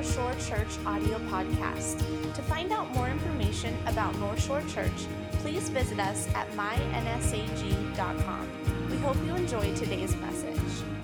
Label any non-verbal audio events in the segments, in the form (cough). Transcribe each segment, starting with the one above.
North Shore Church audio podcast. To find out more information about North Shore Church, please visit us at mynsag.com. We hope you enjoy today's message.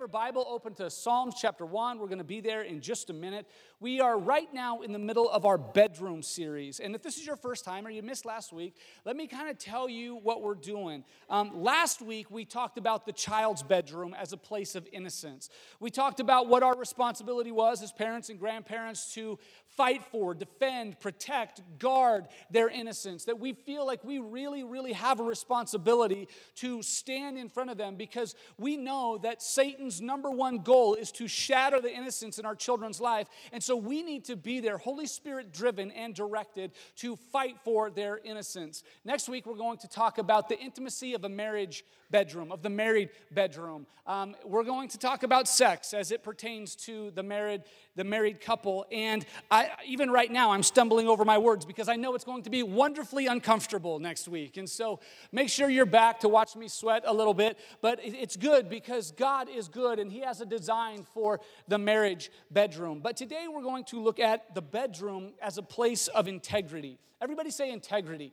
Have your Bible open to Psalms chapter 1, we're going to be there in just a minute. We are right now in the middle of our bedroom series. And if this is your first time or you missed last week, let me kind of tell you what we're doing. Um, last week, we talked about the child's bedroom as a place of innocence. We talked about what our responsibility was as parents and grandparents to fight for, defend, protect, guard their innocence. That we feel like we really, really have a responsibility to stand in front of them because we know that Satan's number one goal is to shatter the innocence in our children's life. And so we need to be there, Holy Spirit driven and directed, to fight for their innocence. Next week, we're going to talk about the intimacy of a marriage bedroom, of the married bedroom. Um, we're going to talk about sex as it pertains to the married, the married couple. And I, even right now, I'm stumbling over my words because I know it's going to be wonderfully uncomfortable next week. And so make sure you're back to watch me sweat a little bit. But it's good because God is good and He has a design for the marriage bedroom. But today we're going to look at the bedroom as a place of integrity. Everybody say integrity.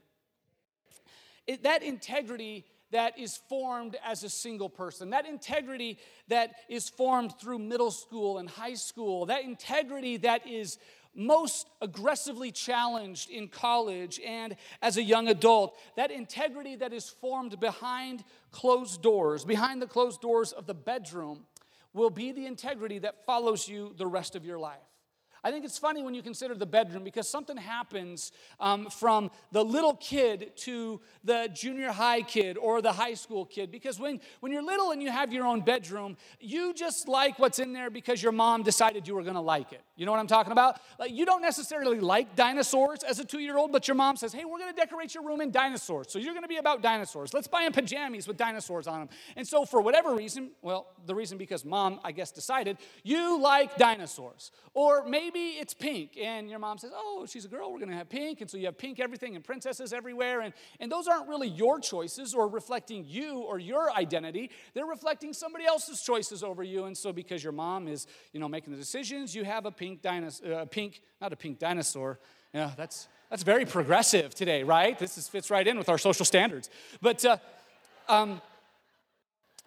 It, that integrity that is formed as a single person, that integrity that is formed through middle school and high school, that integrity that is most aggressively challenged in college and as a young adult, that integrity that is formed behind closed doors, behind the closed doors of the bedroom, will be the integrity that follows you the rest of your life. I think it's funny when you consider the bedroom because something happens um, from the little kid to the junior high kid or the high school kid. Because when, when you're little and you have your own bedroom, you just like what's in there because your mom decided you were going to like it. You know what I'm talking about? Like, you don't necessarily like dinosaurs as a two year old, but your mom says, hey, we're going to decorate your room in dinosaurs. So you're going to be about dinosaurs. Let's buy them pajamas with dinosaurs on them. And so, for whatever reason, well, the reason because mom, I guess, decided, you like dinosaurs. Or maybe it's pink, and your mom says, oh, she's a girl, we're going to have pink. And so you have pink everything and princesses everywhere. And, and those aren't really your choices or reflecting you or your identity. They're reflecting somebody else's choices over you. And so, because your mom is, you know, making the decisions, you have a pink pink dinosaur, uh, pink, not a pink dinosaur. Yeah, that's, that's very progressive today, right? This is, fits right in with our social standards. But, uh, um,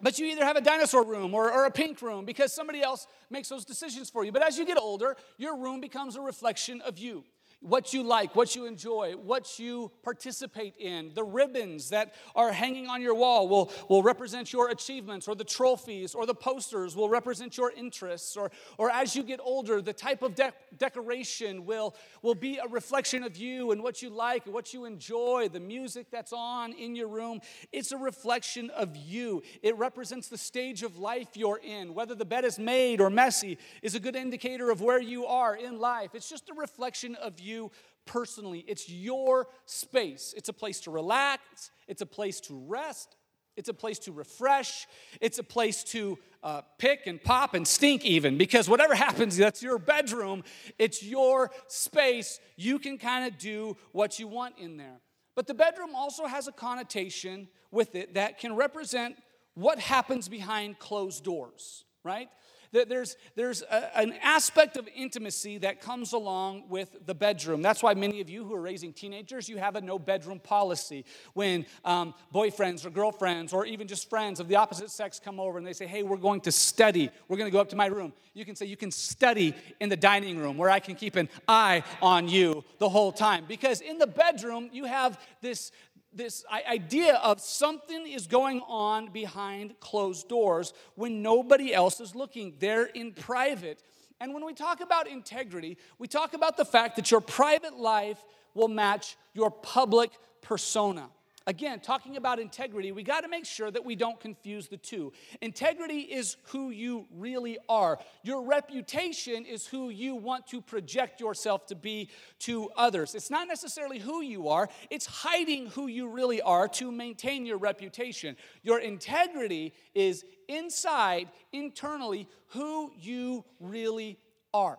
but you either have a dinosaur room or, or, a pink room because somebody else makes those decisions for you. But as you get older, your room becomes a reflection of you what you like, what you enjoy, what you participate in. The ribbons that are hanging on your wall will, will represent your achievements, or the trophies, or the posters will represent your interests. Or, or as you get older, the type of de- decoration will, will be a reflection of you and what you like, and what you enjoy, the music that's on in your room. It's a reflection of you. It represents the stage of life you're in. Whether the bed is made or messy is a good indicator of where you are in life. It's just a reflection of you you personally. It's your space. It's a place to relax, it's a place to rest, it's a place to refresh, it's a place to uh, pick and pop and stink, even, because whatever happens, that's your bedroom, it's your space. You can kind of do what you want in there. But the bedroom also has a connotation with it that can represent what happens behind closed doors, right? There's, there's a, an aspect of intimacy that comes along with the bedroom. That's why many of you who are raising teenagers, you have a no bedroom policy. When um, boyfriends or girlfriends or even just friends of the opposite sex come over and they say, hey, we're going to study, we're going to go up to my room, you can say, you can study in the dining room where I can keep an eye on you the whole time. Because in the bedroom, you have this, this idea of something is going on behind closed doors when nobody else is looking. They're in private. And when we talk about integrity, we talk about the fact that your private life will match your public persona. Again, talking about integrity, we got to make sure that we don't confuse the two. Integrity is who you really are. Your reputation is who you want to project yourself to be to others. It's not necessarily who you are, it's hiding who you really are to maintain your reputation. Your integrity is inside, internally, who you really are.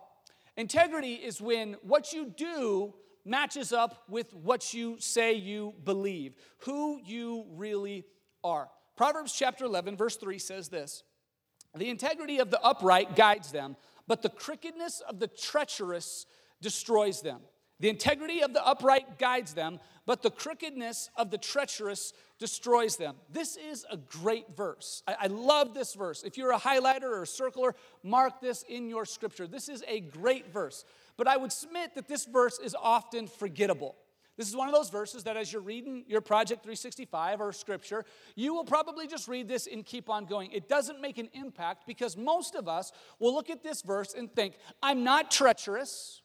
Integrity is when what you do matches up with what you say you believe, who you really are. Proverbs chapter 11, verse 3 says this The integrity of the upright guides them, but the crookedness of the treacherous destroys them. The integrity of the upright guides them, but the crookedness of the treacherous destroys them. This is a great verse. I, I, love this verse. If you're a highlighter or a circler, mark this in your scripture. This is a great verse. But I would submit that this verse is often forgettable. This is one of those verses that as you're reading your Project 365 or scripture, you will probably just read this and keep on going. It doesn't make an impact because most of us will look at this verse and think, I'm not treacherous.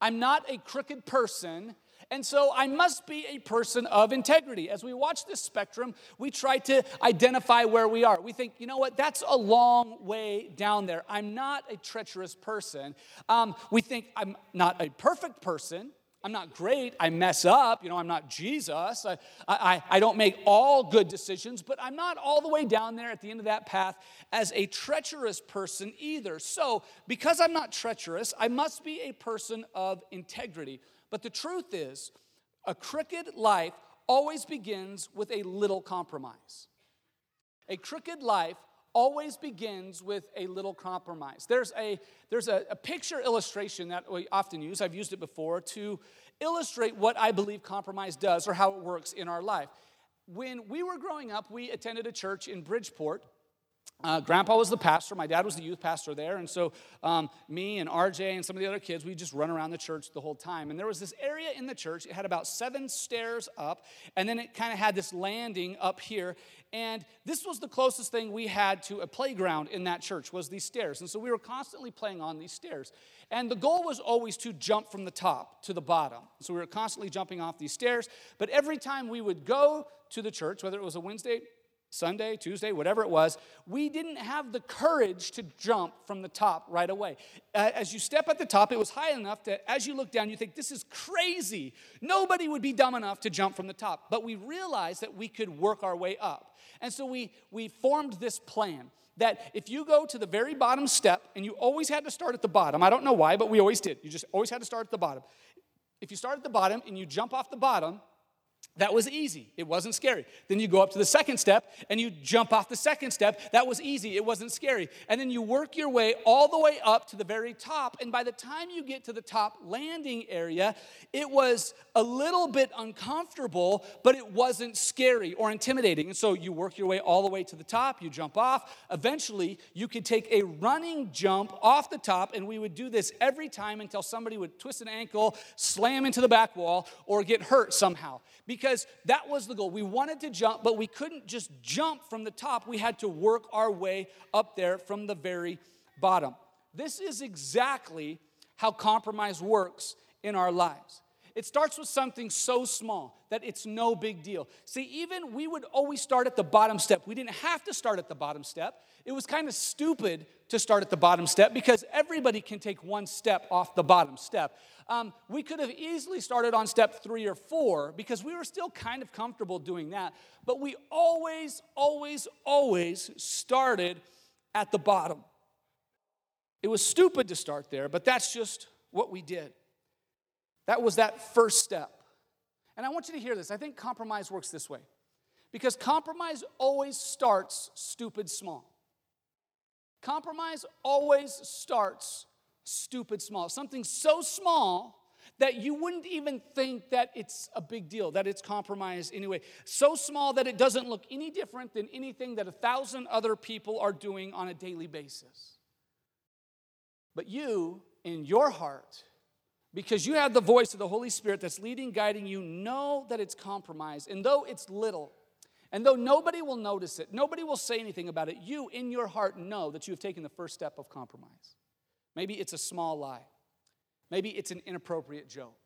I'm not a crooked person, and so I must be a person of integrity. As we watch this spectrum, we try to identify where we are. We think, you know what, that's a long way down there. I'm not a treacherous person. Um, we think I'm not a perfect person. I'm not great. I mess up. You know, I'm not Jesus. I, I, I don't make all good decisions, but I'm not all the way down there at the end of that path as a treacherous person either. So, because I'm not treacherous, I must be a person of integrity. But the truth is, a crooked life always begins with a little compromise. A crooked life always begins with a little compromise. There's a, there's a, a, picture illustration that we often use, I've used it before, to illustrate what I believe compromise does or how it works in our life. When we were growing up, we attended a church in Bridgeport uh, grandpa was the pastor. My dad was the youth pastor there. And so, um, me and RJ and some of the other kids, we just run around the church the whole time. And there was this area in the church, it had about seven stairs up, and then it kind of had this landing up here. And this was the closest thing we had to a playground in that church, was these stairs. And so we were constantly playing on these stairs. And the goal was always to jump from the top to the bottom. So we were constantly jumping off these stairs. But every time we would go to the church, whether it was a Wednesday Sunday, Tuesday, whatever it was, we didn't have the courage to jump from the top right away. As you step at the top, it was high enough that as you look down, you think, this is crazy. Nobody would be dumb enough to jump from the top. But we realized that we could work our way up. And so we, we formed this plan that if you go to the very bottom step, and you always had to start at the bottom, I don't know why, but we always did. You just always had to start at the bottom. If you start at the bottom and you jump off the bottom, that was easy. It wasn't scary. Then you go up to the second step and you jump off the second step. That was easy. It wasn't scary. And then you work your way all the way up to the very top. And by the time you get to the top landing area, it was a little bit uncomfortable, but it wasn't scary or intimidating. And so you work your way all the way to the top, you jump off. Eventually, you could take a running jump off the top, and we would do this every time until somebody would twist an ankle, slam into the back wall, or get hurt somehow. Because because that was the goal. We wanted to jump, but we couldn't just jump from the top. We had to work our way up there from the very bottom. This is exactly how compromise works in our lives. It starts with something so small that it's no big deal. See, even we would always start at the bottom step. We didn't have to start at the bottom step. It was kind of stupid to start at the bottom step because everybody can take one step off the bottom step. Um, we could have easily started on step three or four because we were still kind of comfortable doing that. But we always, always, always started at the bottom. It was stupid to start there, but that's just what we did. That was that first step. And I want you to hear this. I think compromise works this way because compromise always starts stupid small. Compromise always starts stupid small, something so small that you wouldn't even think that it's a big deal, that it's compromised anyway. So small that it doesn't look any different than anything that a thousand other people are doing on a daily basis. But you, in your heart, because you have the voice of the Holy Spirit that's leading, guiding you, know that it's compromised. And though it's little, and though nobody will notice it, nobody will say anything about it, you in your heart know that you have taken the first step of compromise. Maybe it's a small lie. Maybe it's an inappropriate joke.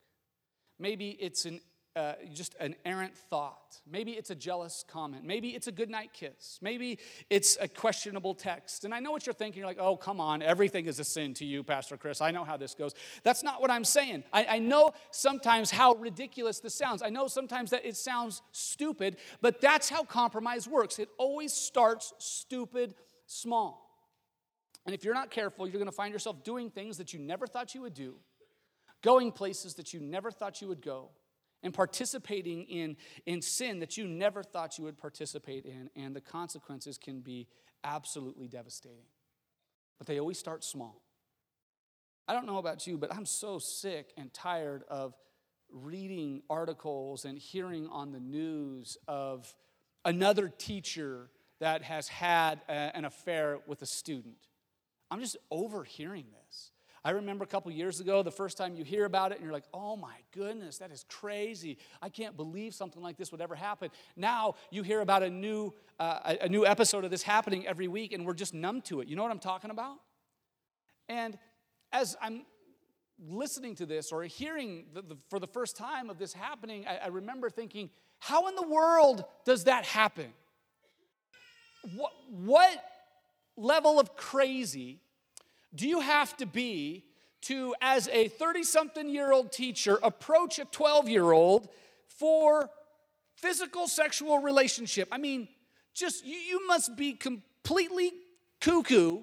Maybe it's an, uh, just an errant thought. Maybe it's a jealous comment. Maybe it's a goodnight kiss. Maybe it's a questionable text. And I know what you're thinking. You're like, oh, come on, everything is a sin to you, Pastor Chris. I know how this goes. That's not what I'm saying. I, I know sometimes how ridiculous this sounds. I know sometimes that it sounds stupid, but that's how compromise works. It always starts stupid small. And if you're not careful, you're going to find yourself doing things that you never thought you would do, going places that you never thought you would go, and participating in, in sin that you never thought you would participate in. And the consequences can be absolutely devastating. But they always start small. I don't know about you, but I'm so sick and tired of reading articles and hearing on the news of another teacher that has had a, an affair with a student. I'm just overhearing this. I remember a couple years ago, the first time you hear about it, and you're like, oh my goodness, that is crazy. I can't believe something like this would ever happen. Now you hear about a new, uh, a new episode of this happening every week, and we're just numb to it. You know what I'm talking about? And as I'm listening to this or hearing the, the, for the first time of this happening, I, I remember thinking, how in the world does that happen? What, what level of crazy do you have to be to, as a 30 something year old teacher, approach a 12 year old for physical sexual relationship? I mean, just you, you must be completely cuckoo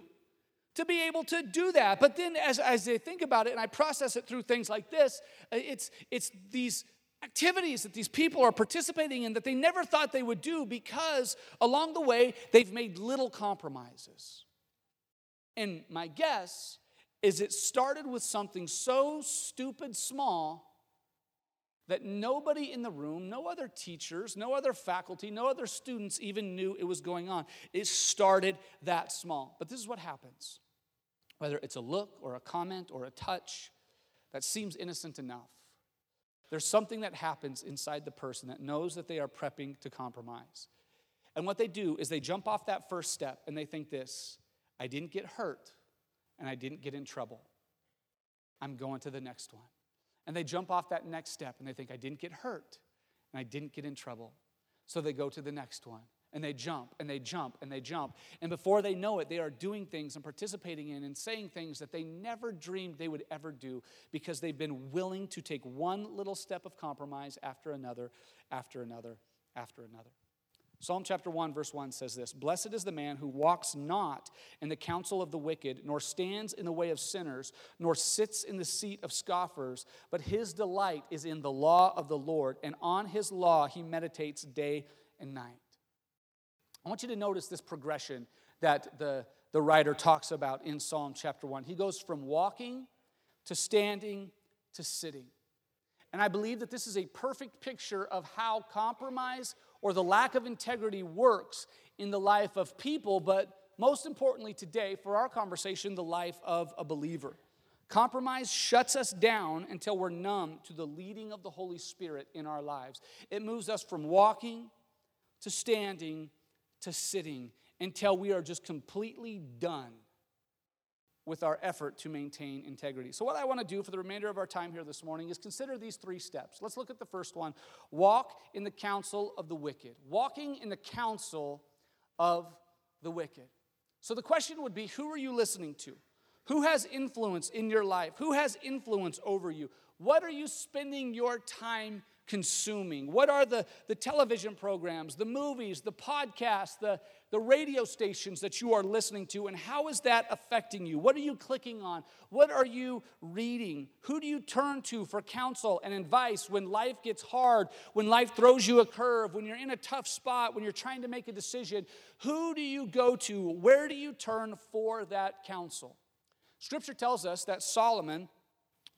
to be able to do that. But then as, as I think about it and I process it through things like this, uh, it's, it's these activities that these people are participating in that they never thought they would do because along the way they've made little compromises. And my guess is it started with something so stupid small that nobody in the room, no other teachers, no other faculty, no other students even knew it was going on. It started that small. But this is what happens whether it's a look or a comment or a touch that seems innocent enough. There's something that happens inside the person that knows that they are prepping to compromise. And what they do is they jump off that first step and they think this I didn't get hurt and I didn't get in trouble. I'm going to the next one. And they jump off that next step and they think I didn't get hurt and I didn't get in trouble. So they go to the next one and they jump and they jump and they jump. And before they know it, they are doing things and participating in and saying things that they never dreamed they would ever do because they've been willing to take one little step of compromise after another, after another, after another. Psalm chapter 1, verse 1 says this Blessed is the man who walks not in the counsel of the wicked, nor stands in the way of sinners, nor sits in the seat of scoffers, but his delight is in the law of the Lord, and on his law he meditates day and night. I want you to notice this progression that the, the writer talks about in Psalm chapter 1. He goes from walking to standing to sitting. And I believe that this is a perfect picture of how compromise or the lack of integrity works in the life of people, but most importantly today, for our conversation, the life of a believer. Compromise shuts us down until we're numb to the leading of the Holy Spirit in our lives. It moves us from walking to standing to sitting until we are just completely done with our effort to maintain integrity. So, what I want to do for the remainder of our time here this morning is consider these three steps. Let's look at the first one walk in the counsel of the wicked. Walking in the counsel of the wicked. So, the question would be who are you listening to? Who has influence in your life? Who has influence over you? What are you spending your time consuming? What are the, the television programs, the movies, the podcasts, the, the radio stations that you are listening to, and how is that affecting you? What are you clicking on? What are you reading? Who do you turn to for counsel and advice when life gets hard, when life throws you a curve, when you're in a tough spot, when you're trying to make a decision? Who do you go to? Where do you turn for that counsel? Scripture tells us that Solomon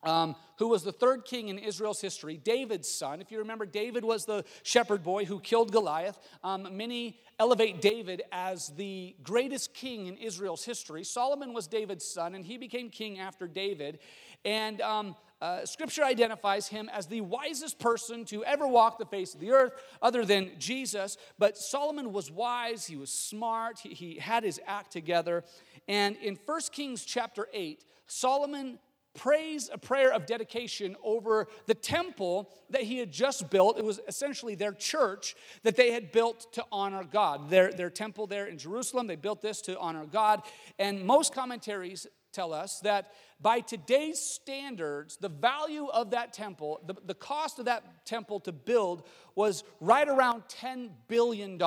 um, who was the third king in Israel's history, David's son. If you remember, David was the shepherd boy who killed Goliath. Um, many elevate David as the greatest king in Israel's history. Solomon was David's son, and he became king after David. And um, uh, scripture identifies him as the wisest person to ever walk the face of the earth, other than Jesus. But Solomon was wise, he was smart, he, he had his act together. And in 1 Kings chapter 8, Solomon prays a prayer of dedication over the temple that he had just built. It was essentially their church that they had built to honor God. Their, their temple there in Jerusalem, they built this to honor God. And most commentaries tell us that by today's standards, the value of that temple, the, the cost of that temple to build was right around $10 billion.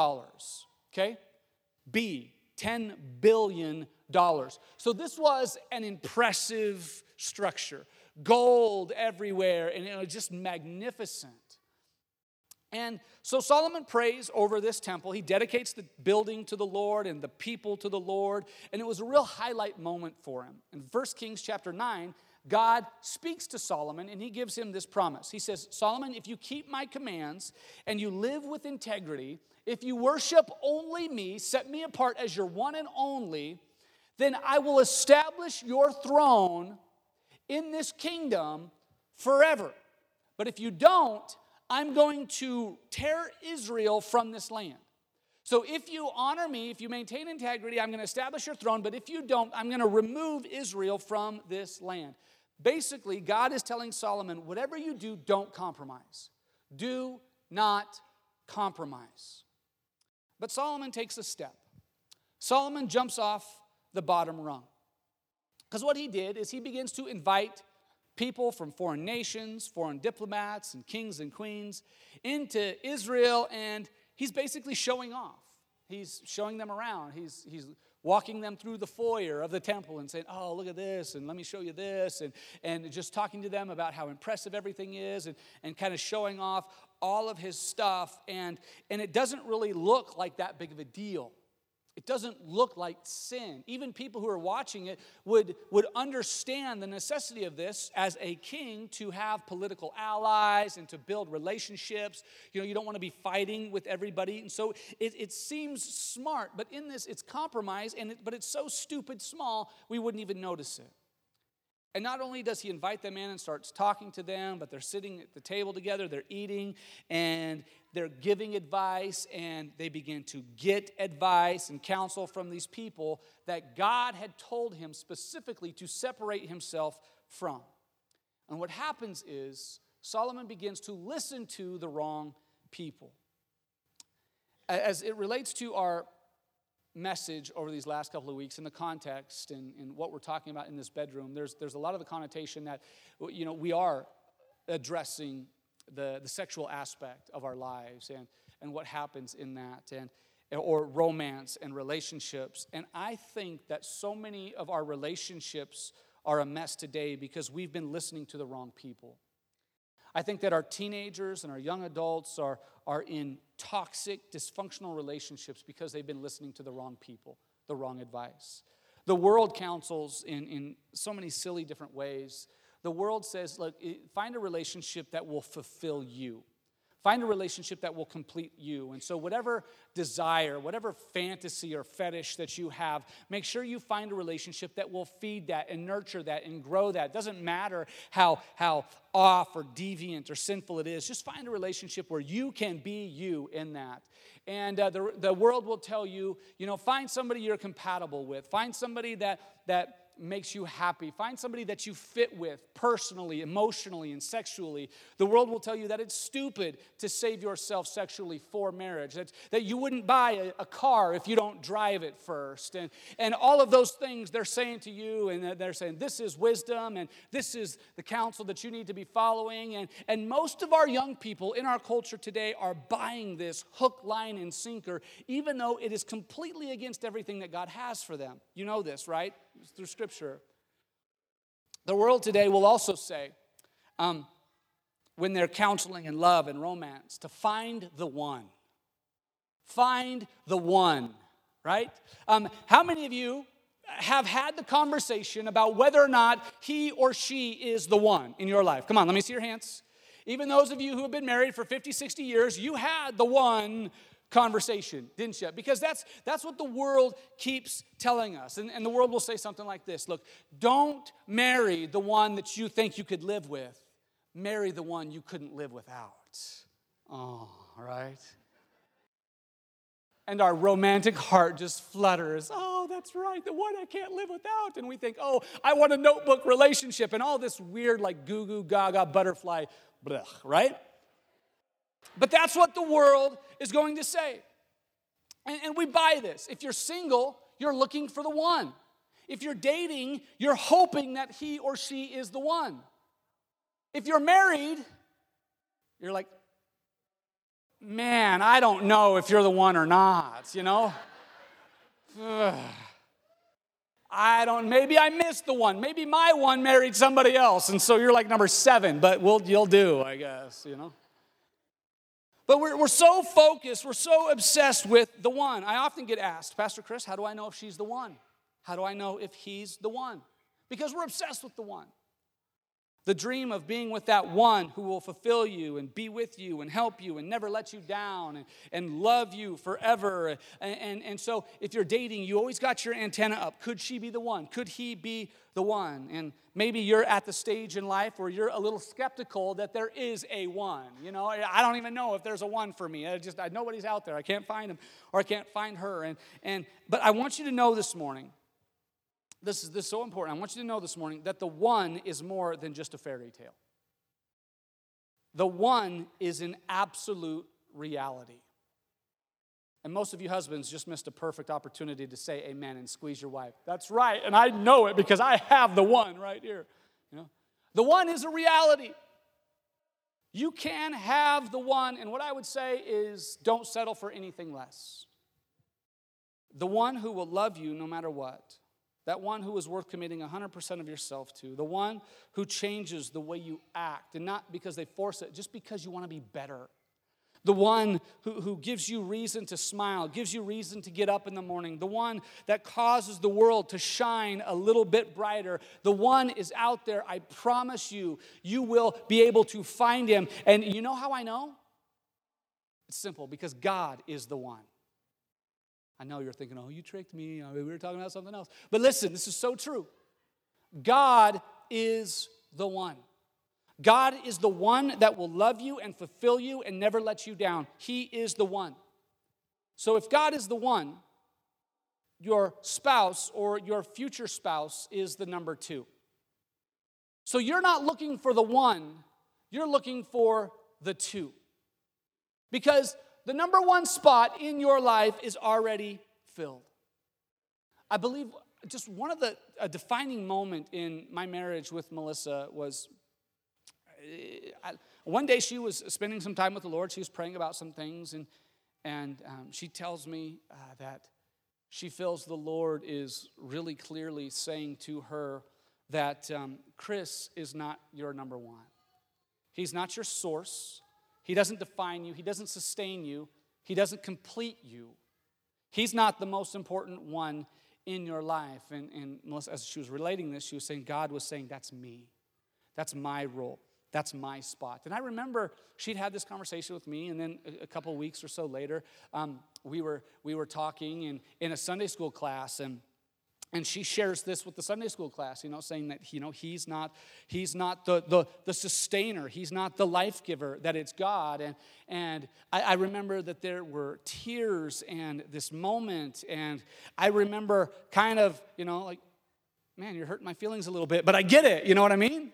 Okay? B, $10 billion. So this was an impressive structure, gold everywhere, and it was just magnificent. And so Solomon prays over this temple. He dedicates the building to the Lord and the people to the Lord, and it was a real highlight moment for him. In 1 Kings chapter 9, God speaks to Solomon and he gives him this promise. He says, Solomon, if you keep my commands and you live with integrity, if you worship only me, set me apart as your one and only, then I will establish your throne in this kingdom forever. But if you don't, I'm going to tear Israel from this land. So if you honor me, if you maintain integrity, I'm going to establish your throne. But if you don't, I'm going to remove Israel from this land. Basically, God is telling Solomon, whatever you do, don't compromise. Do not compromise. But Solomon takes a step. Solomon jumps off the bottom rung. Because what he did is he begins to invite people from foreign nations, foreign diplomats, and kings and queens into Israel, and he's basically showing off. He's showing them around. He's, he's walking them through the foyer of the temple and saying, Oh, look at this, and let me show you this, and, and just talking to them about how impressive everything is, and, and kind of showing off all of his stuff. And, and it doesn't really look like that big of a deal. It doesn't look like sin. Even people who are watching it would, would understand the necessity of this as a king to have political allies and to build relationships. You know, you don't want to be fighting with everybody. And so it, it seems smart, but in this, it's compromise, and it, but it's so stupid small, we wouldn't even notice it. And not only does he invite them in and starts talking to them, but they're sitting at the table together, they're eating, and they're giving advice, and they begin to get advice and counsel from these people that God had told him specifically to separate himself from. And what happens is Solomon begins to listen to the wrong people. As it relates to our message over these last couple of weeks in the context and, and what we're talking about in this bedroom, there's, there's a lot of the connotation that, you know, we are addressing the, the sexual aspect of our lives and, and what happens in that and or romance and relationships. And I think that so many of our relationships are a mess today because we've been listening to the wrong people. I think that our teenagers and our young adults are, are in toxic, dysfunctional relationships because they've been listening to the wrong people, the wrong advice. The world counsels in, in so many silly different ways. The world says, look, find a relationship that will fulfill you. Find a relationship that will complete you. And so, whatever desire, whatever fantasy or fetish that you have, make sure you find a relationship that will feed that and nurture that and grow that. It doesn't matter how, how off or deviant or sinful it is, just find a relationship where you can be you in that. And uh, the, the world will tell you, you know, find somebody you're compatible with, find somebody that, that makes you happy. Find somebody that you fit with personally, emotionally, and sexually. The world will tell you that it's stupid to save yourself sexually for marriage, that, that you wouldn't buy a, a car if you don't drive it first. And, and all of those things they're saying to you, and they're saying, this is wisdom, and this is the counsel that you need to be following. And, and most of our young people in our culture today are buying this hook, line, and sinker, even though it is completely against everything that God has for them. You know this, right? Through Scripture. The world today will also say, um, when they're counseling in love and romance, to find the one. Find the one, right? Um, how many of you have had the conversation about whether or not he or she is the one in your life? Come on, let me see your hands. Even those of you who have been married for 50, 60 years, you had the one conversation, didn't you? Because that's, that's what the world keeps telling us. And, and the world will say something like this Look, don't marry the one that you think you could live with, marry the one you couldn't live without. Oh, right? And our romantic heart just flutters. Oh, that's right, the one I can't live without. And we think, oh, I want a notebook relationship and all this weird, like goo goo gaga butterfly, blech, right? But that's what the world is going to say. And, and, we buy this. If you're single, you're looking for the one. If you're dating, you're hoping that he or she is the one. If you're married, you're like, man, I don't know if you're the one or not, you know? (sighs) I don't, maybe I missed the one. Maybe my one married somebody else, and so you're like number seven, but we'll, you'll do, I guess, you know? But we're, we're so focused, we're so obsessed with the one. I often get asked, Pastor Chris, how do I know if she's the one? How do I know if he's the one? Because we're obsessed with the one. The dream of being with that one who will fulfill you and be with you and help you and never let you down and, and love you forever. And, and, and so, if you're dating, you always got your antenna up. Could she be the one? Could he be the one? And maybe you're at the stage in life where you're a little skeptical that there is a one. You know, I don't even know if there's a one for me. I just, I, nobody's out there. I can't find him or I can't find her. And, and, but I want you to know this morning this is, this is so important. I want you to know this morning that the one is more than just a fairy tale. The one is an absolute reality. And most of you husbands just missed a perfect opportunity to say amen and squeeze your wife. That's right, and I know it because I have the one right here. You know? The one is a reality. You can have the one, and what I would say is don't settle for anything less. The one who will love you no matter what that one who is worth committing 100% of yourself to, the one who changes the way you act, and not because they force it, just because you want to be better. The one who, who gives you reason to smile, gives you reason to get up in the morning, the one that causes the world to shine a little bit brighter. The one is out there. I promise you, you will be able to find him. And you know how I know? It's simple because God is the one. I know you're thinking, oh, you tricked me. we were talking about something else. But listen, this is so true. God is the one. God is the one that will love you and fulfill you and never let you down. He is the one. So if God is the one, your spouse or your future spouse is the number two. So you're not looking for the one, you're looking for the two. Because the number one spot in your life is already filled. I believe just one of the a defining moment in my marriage with Melissa was I, one day she was spending some time with the Lord. She was praying about some things, and and um, she tells me uh, that she feels the Lord is really clearly saying to her that um, Chris is not your number one. He's not your source. He doesn't define you, He doesn't sustain you, He doesn't complete you. He's not the most important one in your life. And, and Melissa, as she was relating this, she was saying, God was saying, That's me. That's my role. That's my spot. And I remember she'd had this conversation with me, and then a, couple weeks or so later, um, we, were, we were talking in, in a Sunday school class, and and she shares this with the sunday school class you know saying that you know he's not he's not the the, the sustainer. He's not the life giver that it's god. And and I, I remember that there were tears and this moment. And i remember kind of you know like man you're hurting my feelings a little bit but i get it. You know what i mean?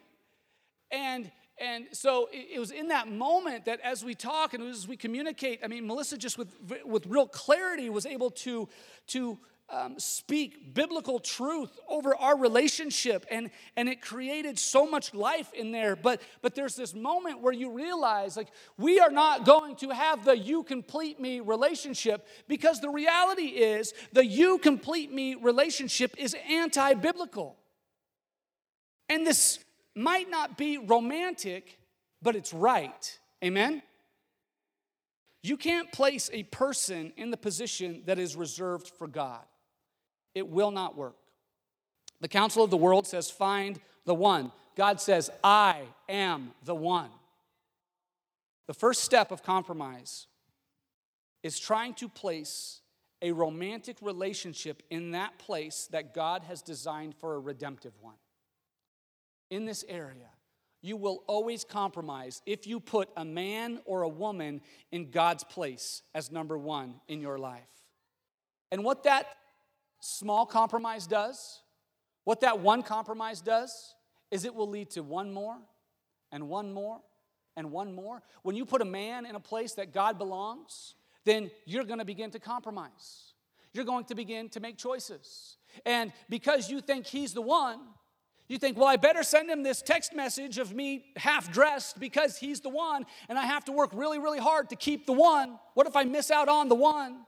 And and so it was in that moment that as we talk and as we communicate i mean melissa just with with real clarity was able to to um, speak biblical truth over our relationship and and it created so much life in there. But but there's this moment where you realize like we are not going to have the you complete me relationship because the reality is the you complete me relationship is anti-biblical. And this might not be romantic but it's right. Amen? You can't place a person in the position that is reserved for God it will not work. The counsel of the world says, Find the one. God says, I am the one. The first step of compromise is trying to place a romantic relationship in that place that God has designed for a redemptive one. In this area, you will always compromise if you put a man or a woman in God's place as number one in your life. And what that small compromise does, what that one compromise does, is it will lead to one more and one more and one more. When you put a man in a place that God belongs, then you're going to begin to compromise. You're going to begin to make choices. And because you think he's the one, you think, well, I better send him this text message of me half dressed because he's the one, and I have to work really, really hard to keep the one. What if I miss out on the one?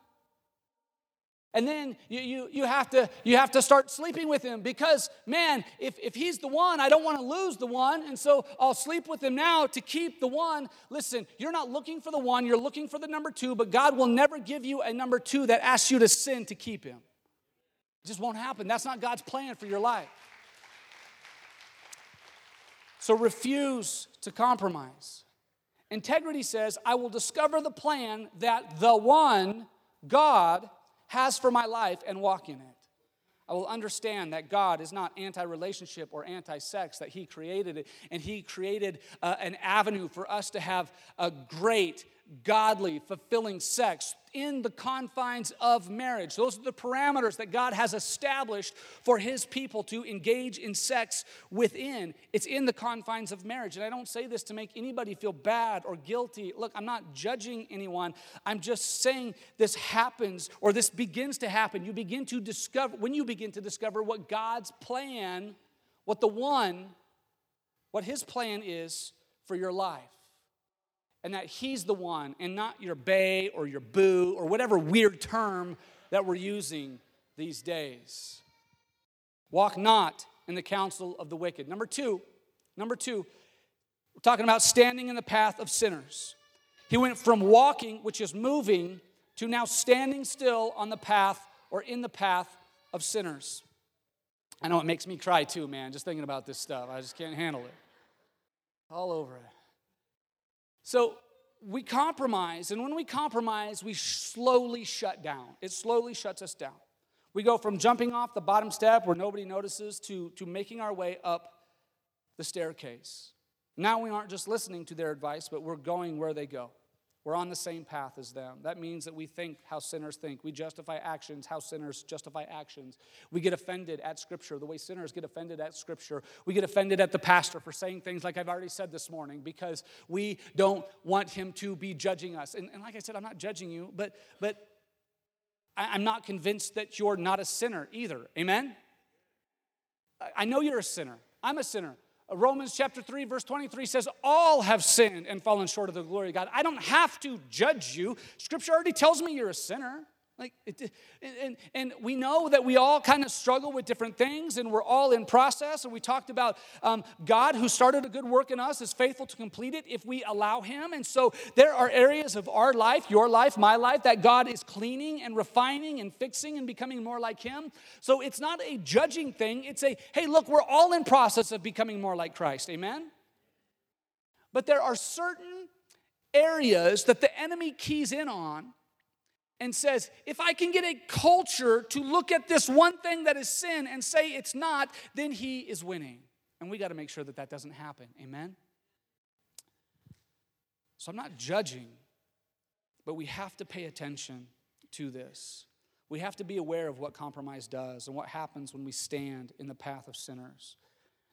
And then you, you, you, have to, you have to start sleeping with him because, man, if, if he's the one, I don't want to lose the one. And so I'll sleep with him now to keep the one. Listen, you're not looking for the one, you're looking for the number two, but God will never give you a number two that asks you to sin to keep him. It just won't happen. That's not God's plan for your life. So refuse to compromise. Integrity says, I will discover the plan that the one, God, has for my life and walk in it. I will understand that God is not anti relationship or anti sex, that He created it, and He created uh, an avenue for us to have a great, godly, fulfilling sex in the confines of marriage. Those are the parameters that God has established for His people to engage in sex within. It's in the confines of marriage. And I don't say this to make anybody feel bad or guilty. Look, I'm not judging anyone. I'm just saying this happens or this begins to happen. You begin to discover, when you begin to discover what God's plan, what the one, what His plan is for your life and that He's the one and not your bay or your boo or whatever weird term that we're using these days. Walk not in the counsel of the wicked. Number two, number two, we're talking about standing in the path of sinners. He went from walking, which is moving, to now standing still on the path or in the path of sinners. I know it makes me cry too, man, just thinking about this stuff. I just can't handle it. All over it. So we compromise, and when we compromise, we slowly shut down. It slowly shuts us down. We go from jumping off the bottom step where nobody notices to, to making our way up the staircase. Now we aren't just listening to their advice, but we're going where they go. We're on the same path as them. That means that we think how sinners think. We justify actions how sinners justify actions. We get offended at Scripture the way sinners get offended at Scripture. We get offended at the pastor for saying things like I've already said this morning because we don't want him to be judging us. And, and like I said, I'm not judging you, but, but I, I'm not convinced that you're not a sinner either. Amen? I know you're a sinner. I'm a sinner. Romans chapter 3, verse 23 says, All have sinned and fallen short of the glory of God. I don't have to judge you. Scripture already tells me you're a sinner. Like, it, and, and we know that we all kind of struggle with different things and we're all in process. And we talked about um, God who started a good work in us is faithful to complete it if we allow Him. And so there are areas of our life, your life, my life, that God is cleaning and refining and fixing and becoming more like Him. So it's not a judging thing. It's a, hey, look, we're all in process of becoming more like Christ. Amen? But there are certain areas that the enemy keys in on and says, if I can get a culture to look at this one thing that is sin and say it's not, then he is winning. And we got to make sure that that doesn't happen. Amen? So I'm not judging, but we have to pay attention to this. We have to be aware of what compromise does and what happens when we stand in the path of sinners.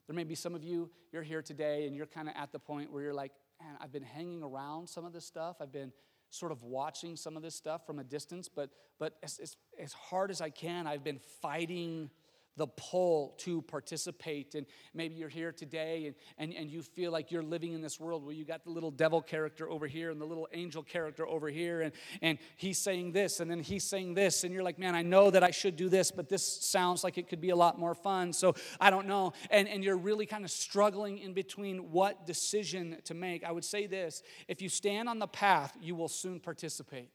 There may be some of you, you're here today and you're kind of at the point where you're like, man, I've been hanging around some of this stuff. I've been sort of watching some of this stuff from a distance, but, but as, as, as hard as I can, I've been fighting the pull to participate. And maybe you're here today and, and, and you feel like you're living in this world where you got the little devil character over here and the little angel character over here, and, and he's saying this, and then he's saying this, and you're like, man, I know that I should do this, but this sounds like it could be a lot more fun, so I don't know. And, and you're really kind of struggling in between what decision to make. I would say this if you stand on the path, you will soon participate.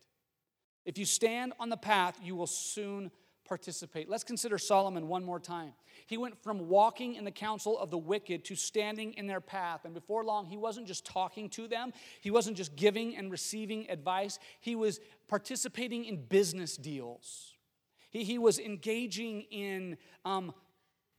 If you stand on the path, you will soon participate. Let's consider Solomon one more time. He went from walking in the counsel of the wicked to standing in their path. And before long, he wasn't just talking to them, he wasn't just giving and receiving advice, he was participating in business deals. He, he was engaging in um,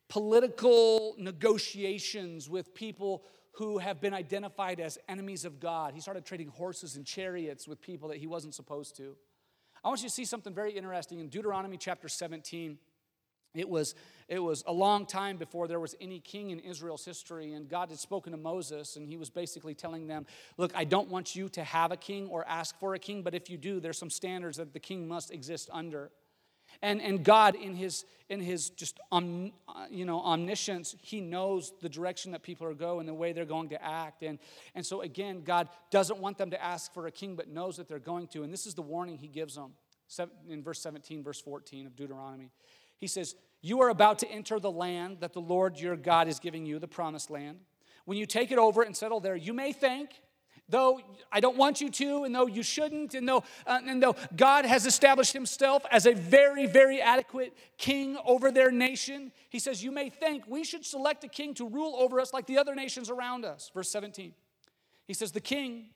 political negotiations with people who have been identified as enemies of God. He started trading horses and chariots with people that he wasn't supposed to. I want you to see something very interesting in Deuteronomy chapter 17. It was, it was a long time before there was any king in Israel's history, and God had spoken to Moses, and he was basically telling them, Look, I don't want you to have a king or ask for a king, but if you do, there's some standards that the king must exist under. And, and God, in his, in his just om, uh, you know, omniscience, he knows the direction that people are going the way they're going to act. And, and so, again, God doesn't want them to ask for a king, but knows that they're going to. And this is the warning he gives them in verse 17, verse 14 of Deuteronomy. He says, You are about to enter the land that the Lord your God is giving you, the promised land. When you take it over and settle there, you may think, though I don't want you to, and though you shouldn't, and though, uh, and though God has established himself as a very, very adequate king over their nation, he says, You may think we should select a king to rule over us like the other nations around us. Verse 17. He says, The king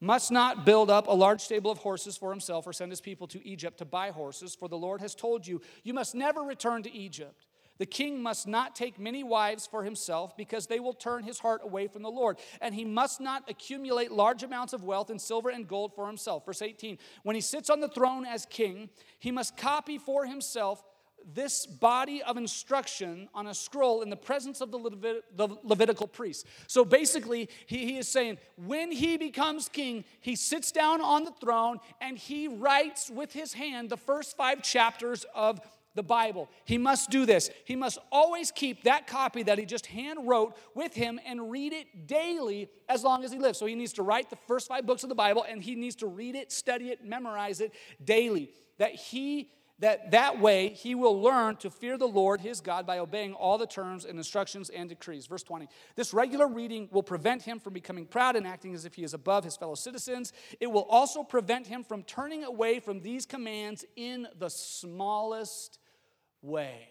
must not build up a large stable of horses for himself or send his people to Egypt to buy horses, for the Lord has told you, You must never return to Egypt. The king must not take many wives for himself because they will turn his heart away from the Lord. And he must not accumulate large amounts of wealth in silver and gold for himself. Verse 18 When he sits on the throne as king, he must copy for himself this body of instruction on a scroll in the presence of the, Levit- the Levitical priests. So basically, he, he is saying when he becomes king, he sits down on the throne and he writes with his hand the first five chapters of the Bible. He must do this. He must always keep that copy that he just hand wrote with him and read it daily as long as he lives. So he needs to write the first five books of the Bible and he needs to read it, study it, memorize it daily. That he that that way he will learn to fear the Lord his God by obeying all the terms and instructions and decrees. Verse 20. This regular reading will prevent him from becoming proud and acting as if he is above his fellow citizens. It will also prevent him from turning away from these commands in the smallest way.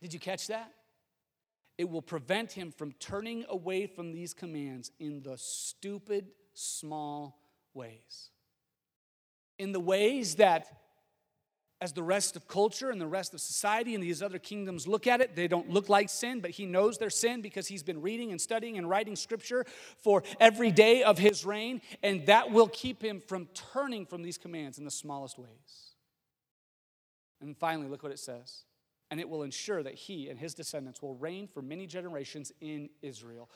Did you catch that? It will prevent him from turning away from these commands in the stupid, small ways. In the ways that, as the rest of culture and the rest of society and these other kingdoms look at it, they don't look like sin, but he knows they're sin because he's been reading and studying and writing scripture for every day of his reign, and that will keep him from turning from these commands in the smallest ways. And finally, look what it says. And it will ensure that he and his descendants will reign for many generations in Israel.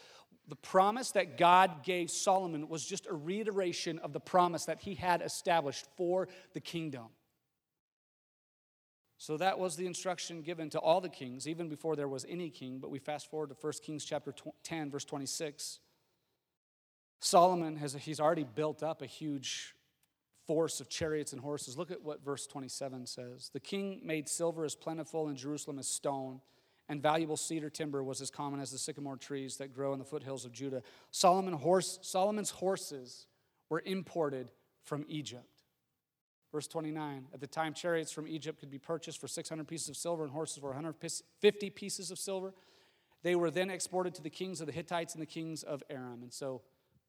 The promise that God gave Solomon was just a reiteration of the promise that he had established for the kingdom. So that was the instruction given to all the kings, even before there was any king. But we fast forward to 1 Kings chapter 10, verse 26. Solomon has he's already built up a huge force of chariots and horses. Look at what verse 27 says. The king made silver as plentiful in Jerusalem as stone, and valuable cedar timber was as common as the sycamore trees that grow in the foothills of Judah. Solomon horse, Solomon's horses were imported from Egypt. Verse 29 At the time, chariots from Egypt could be purchased for 600 pieces of silver and horses for 150 pieces of silver. They were then exported to the kings of the Hittites and the kings of Aram. And so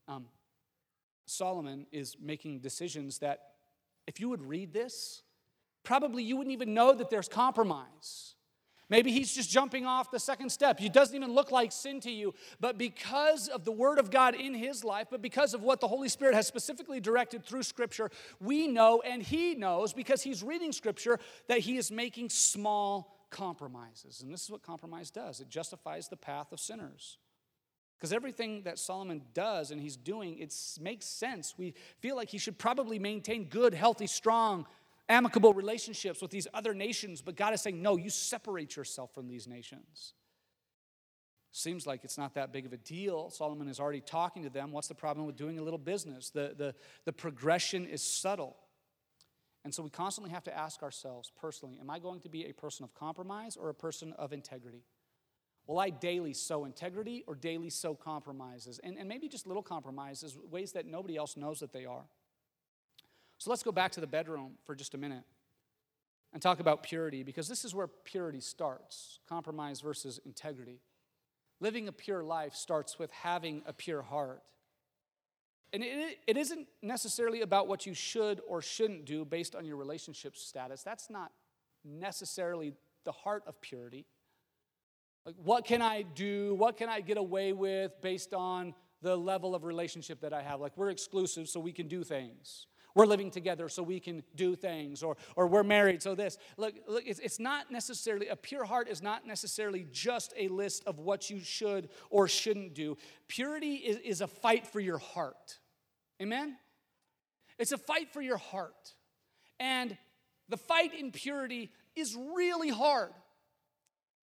um, Solomon is making decisions that, if you would read this, probably you wouldn't even know that there's compromise. Maybe he's just jumping off the second step. It doesn't even look like sin to you. But because of the Word of God in his life, but because of what the Holy Spirit has specifically directed through Scripture, we know and he knows because he's reading Scripture that he is making small compromises. And this is what compromise does it justifies the path of sinners. Because everything that Solomon does and he's doing, it makes sense. We feel like he should probably maintain good, healthy, strong, amicable relationships with these other nations, but God is saying, no, you separate yourself from these nations. Seems like it's not that big of a deal. Solomon is already talking to them. What's the problem with doing a little business? The, the, the progression is subtle. And so we constantly have to ask ourselves personally Am I going to be a person of compromise or a person of integrity? Will I daily sow integrity or daily sow compromises? And, and maybe just little compromises, ways that nobody else knows that they are. So let's go back to the bedroom for just a minute and talk about purity because this is where purity starts compromise versus integrity. Living a pure life starts with having a pure heart. And it, it isn't necessarily about what you should or shouldn't do based on your relationship status. That's not necessarily the heart of purity. Like, what can I do? What can I get away with based on the level of relationship that I have? Like, we're exclusive, so we can do things. We're living together, so we can do things. Or, or we're married, so this. Look, look it's, it's not necessarily, a pure heart is not necessarily just a list of what you should or shouldn't do. Purity is, is a fight for your heart. Amen? It's a fight for your heart. And the fight in purity is really hard.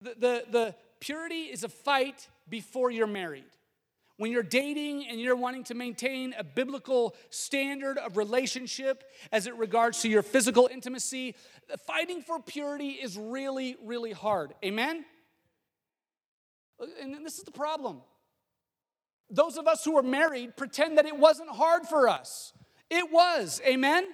The, the, the purity is a fight before you're married. When you're dating and you're wanting to maintain a biblical standard of relationship as it regards to your physical intimacy, fighting for purity is really, really hard. Amen? And this is the problem. those of us who are married pretend that it wasn't hard for us. It was. Amen?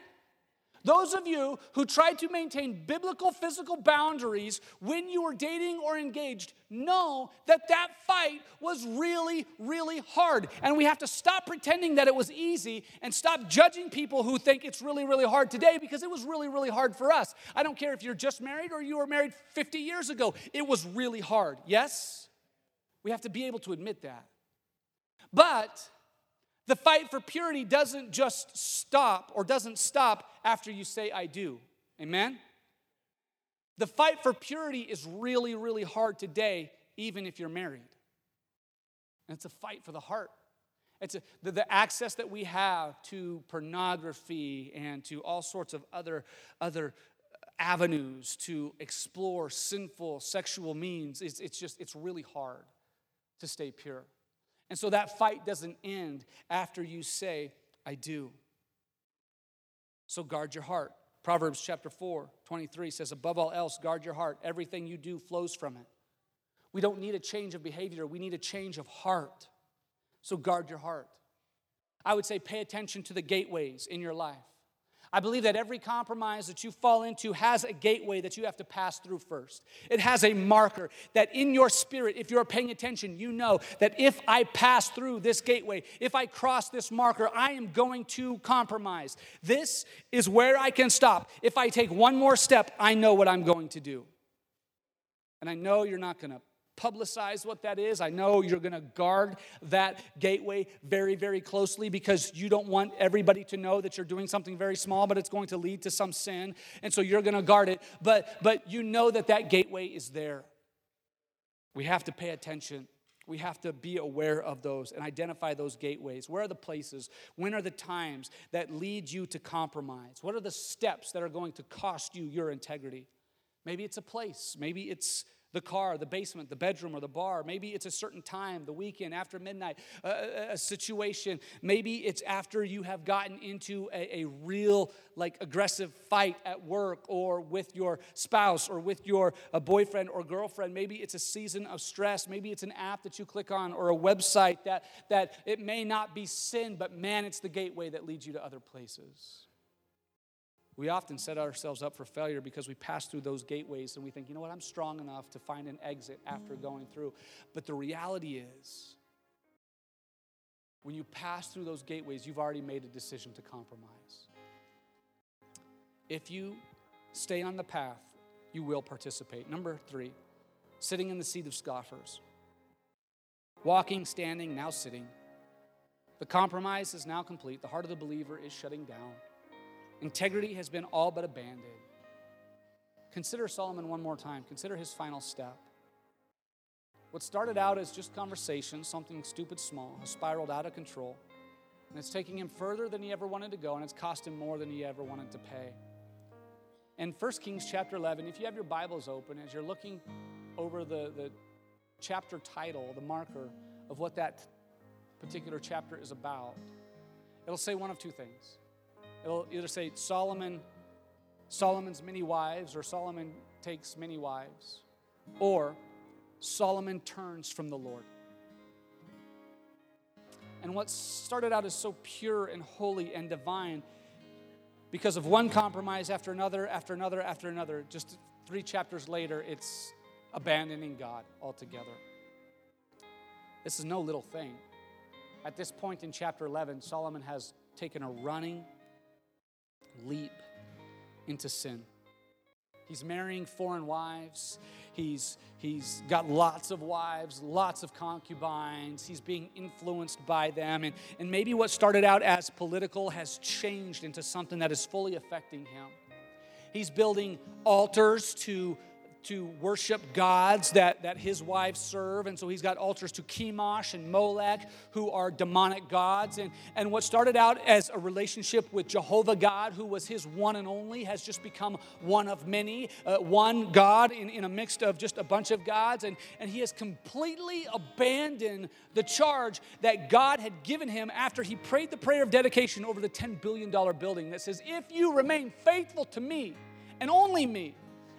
Those of you who try to maintain biblical physical boundaries when you were dating or engaged know that that fight was really, really hard. And we have to stop pretending that it was easy and stop judging people who think it's really, really hard today because it was really, really hard for us. I don't care if you're just married or you were married 50 years ago, it was really hard. Yes? We have to be able to admit that. But the fight for purity doesn't just stop or doesn't stop after you say, I do. Amen? The fight for purity is really, really hard today, even if you're married. And it's a fight for the heart. It's a, the, the, access that we have to pornography and to all sorts of other, other avenues to explore sinful sexual means. It's, it's just, it's really hard to stay pure. And so that fight doesn't end after you say, I do. So guard your heart. Proverbs chapter 4, 23 says, Above all else, guard your heart. Everything you do flows from it. We don't need a change of behavior, we need a change of heart. So guard your heart. I would say pay attention to the gateways in your life. I believe that every compromise that you fall into has a gateway that you have to pass through first. It has a marker that in your spirit, if you're paying attention, you know that if I pass through this gateway, if I cross this marker, I am going to compromise. This is where I can stop. If I take one more step, I know what I'm going to do. And I know you're not going to publicize what that is. I know you're going to guard that gateway very, very closely because you don't want everybody to know that you're doing something very small, but it's going to lead to some sin. And so you're going to guard it. But, but you know that that gateway is there. We have to pay attention. We have to be aware of those and identify those gateways. Where are the places? When are the times that lead you to compromise? What are the steps that are going to cost you your integrity? Maybe it's a place. Maybe it's the car, the basement, the bedroom, or the bar. Maybe it's a certain time, the weekend, after midnight, a, a situation. Maybe it's after you have gotten into a, a, real, like, aggressive fight at work or with your spouse or with your uh, boyfriend or girlfriend. Maybe it's a season of stress. Maybe it's an app that you click on or a website that, that it may not be sin, but man, it's the gateway that leads you to other places. We often set ourselves up for failure because we pass through those gateways and we think, you know what, I'm strong enough to find an exit after mm. going through. But the reality is, when you pass through those gateways, you've already made a decision to compromise. If you stay on the path, you will participate. Number three, sitting in the seat of scoffers. Walking, standing, now sitting. The compromise is now complete. The heart of the believer is shutting down. Integrity has been all but abandoned. Consider Solomon one more time. Consider his final step. What started out as just conversation, something stupid small, has spiraled out of control. And it's taking him further than he ever wanted to go, and it's cost him more than he ever wanted to pay. In 1 Kings chapter 11, if you have your Bibles open, as you're looking over the, the chapter title, the marker of what that particular chapter is about, it'll say one of two things. It'll either say Solomon, Solomon's many wives, or Solomon takes many wives, or Solomon turns from the Lord. And what started out as so pure and holy and divine, because of one compromise after another, after another, after another, just three chapters later, it's abandoning God altogether. This is no little thing. At this point in chapter 11, Solomon has taken a running leap into sin. He's marrying foreign wives. He's, he's got lots of wives, lots of concubines. He's being influenced by them. And, and maybe what started out as political has changed into something that is fully affecting him. He's building altars to to worship gods that, that his wives serve. And so he's got altars to Chemosh and Molech, who are demonic gods. And, and what started out as a relationship with Jehovah God, who was his one and only, has just become one of many, uh, one God in, in a mix of just a bunch of gods. And, and he has completely abandoned the charge that God had given him after he prayed the prayer of dedication over the $10 billion building that says, If you remain faithful to me and only me,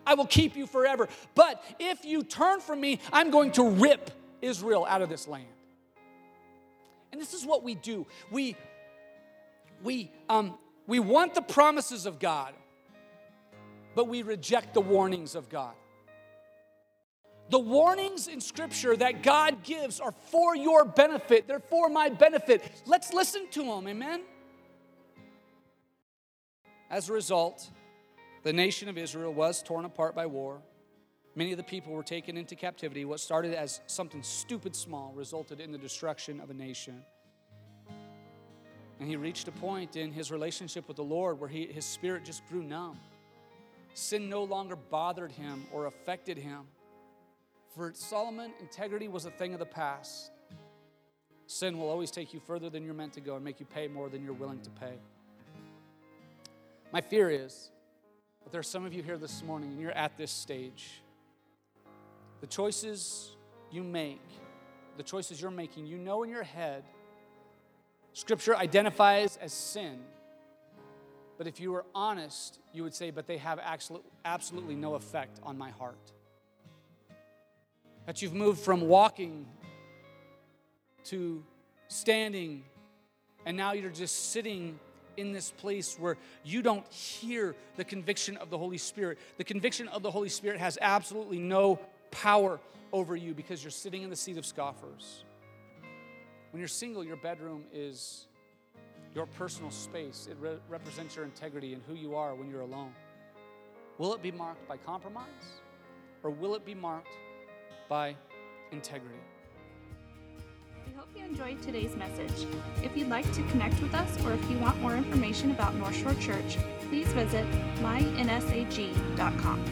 I will keep you forever. But if you turn from me, I'm going to rip Israel out of this land. And this is what we do. We we um we want the promises of God, but we reject the warnings of God. The warnings in Scripture that God gives are for your benefit, they're for my benefit. Let's listen to them, amen? As a result, the nation of Israel was torn apart by war. Many of the people were taken into captivity. What started as something stupid small resulted in the destruction of a nation. And he reached a point in his relationship with the Lord where he, his spirit just grew numb. Sin no longer bothered him or affected him. For Solomon, integrity was a thing of the past. Sin will always take you further than you're meant to go and make you pay more than you're willing to pay. My fear is that there are some of you here this morning and you're at this stage. The choices you make, the choices you're making, you know in your head, Scripture identifies as sin. But if you were honest, you would say, but they have absolutely no effect on my heart. That you've moved from walking to standing, and now you're just sitting in this place where you don't hear the conviction of the Holy Spirit. The conviction of the Holy Spirit has absolutely no power over you because you're sitting in the seat of scoffers. When you're single, your bedroom is your personal space. It re- represents your integrity and who you are when you're alone. Will it be marked by compromise or will it be marked by integrity. We hope you enjoyed today's message. If you'd like to connect with us or if you want more information about North Shore Church, please visit mynsag.com.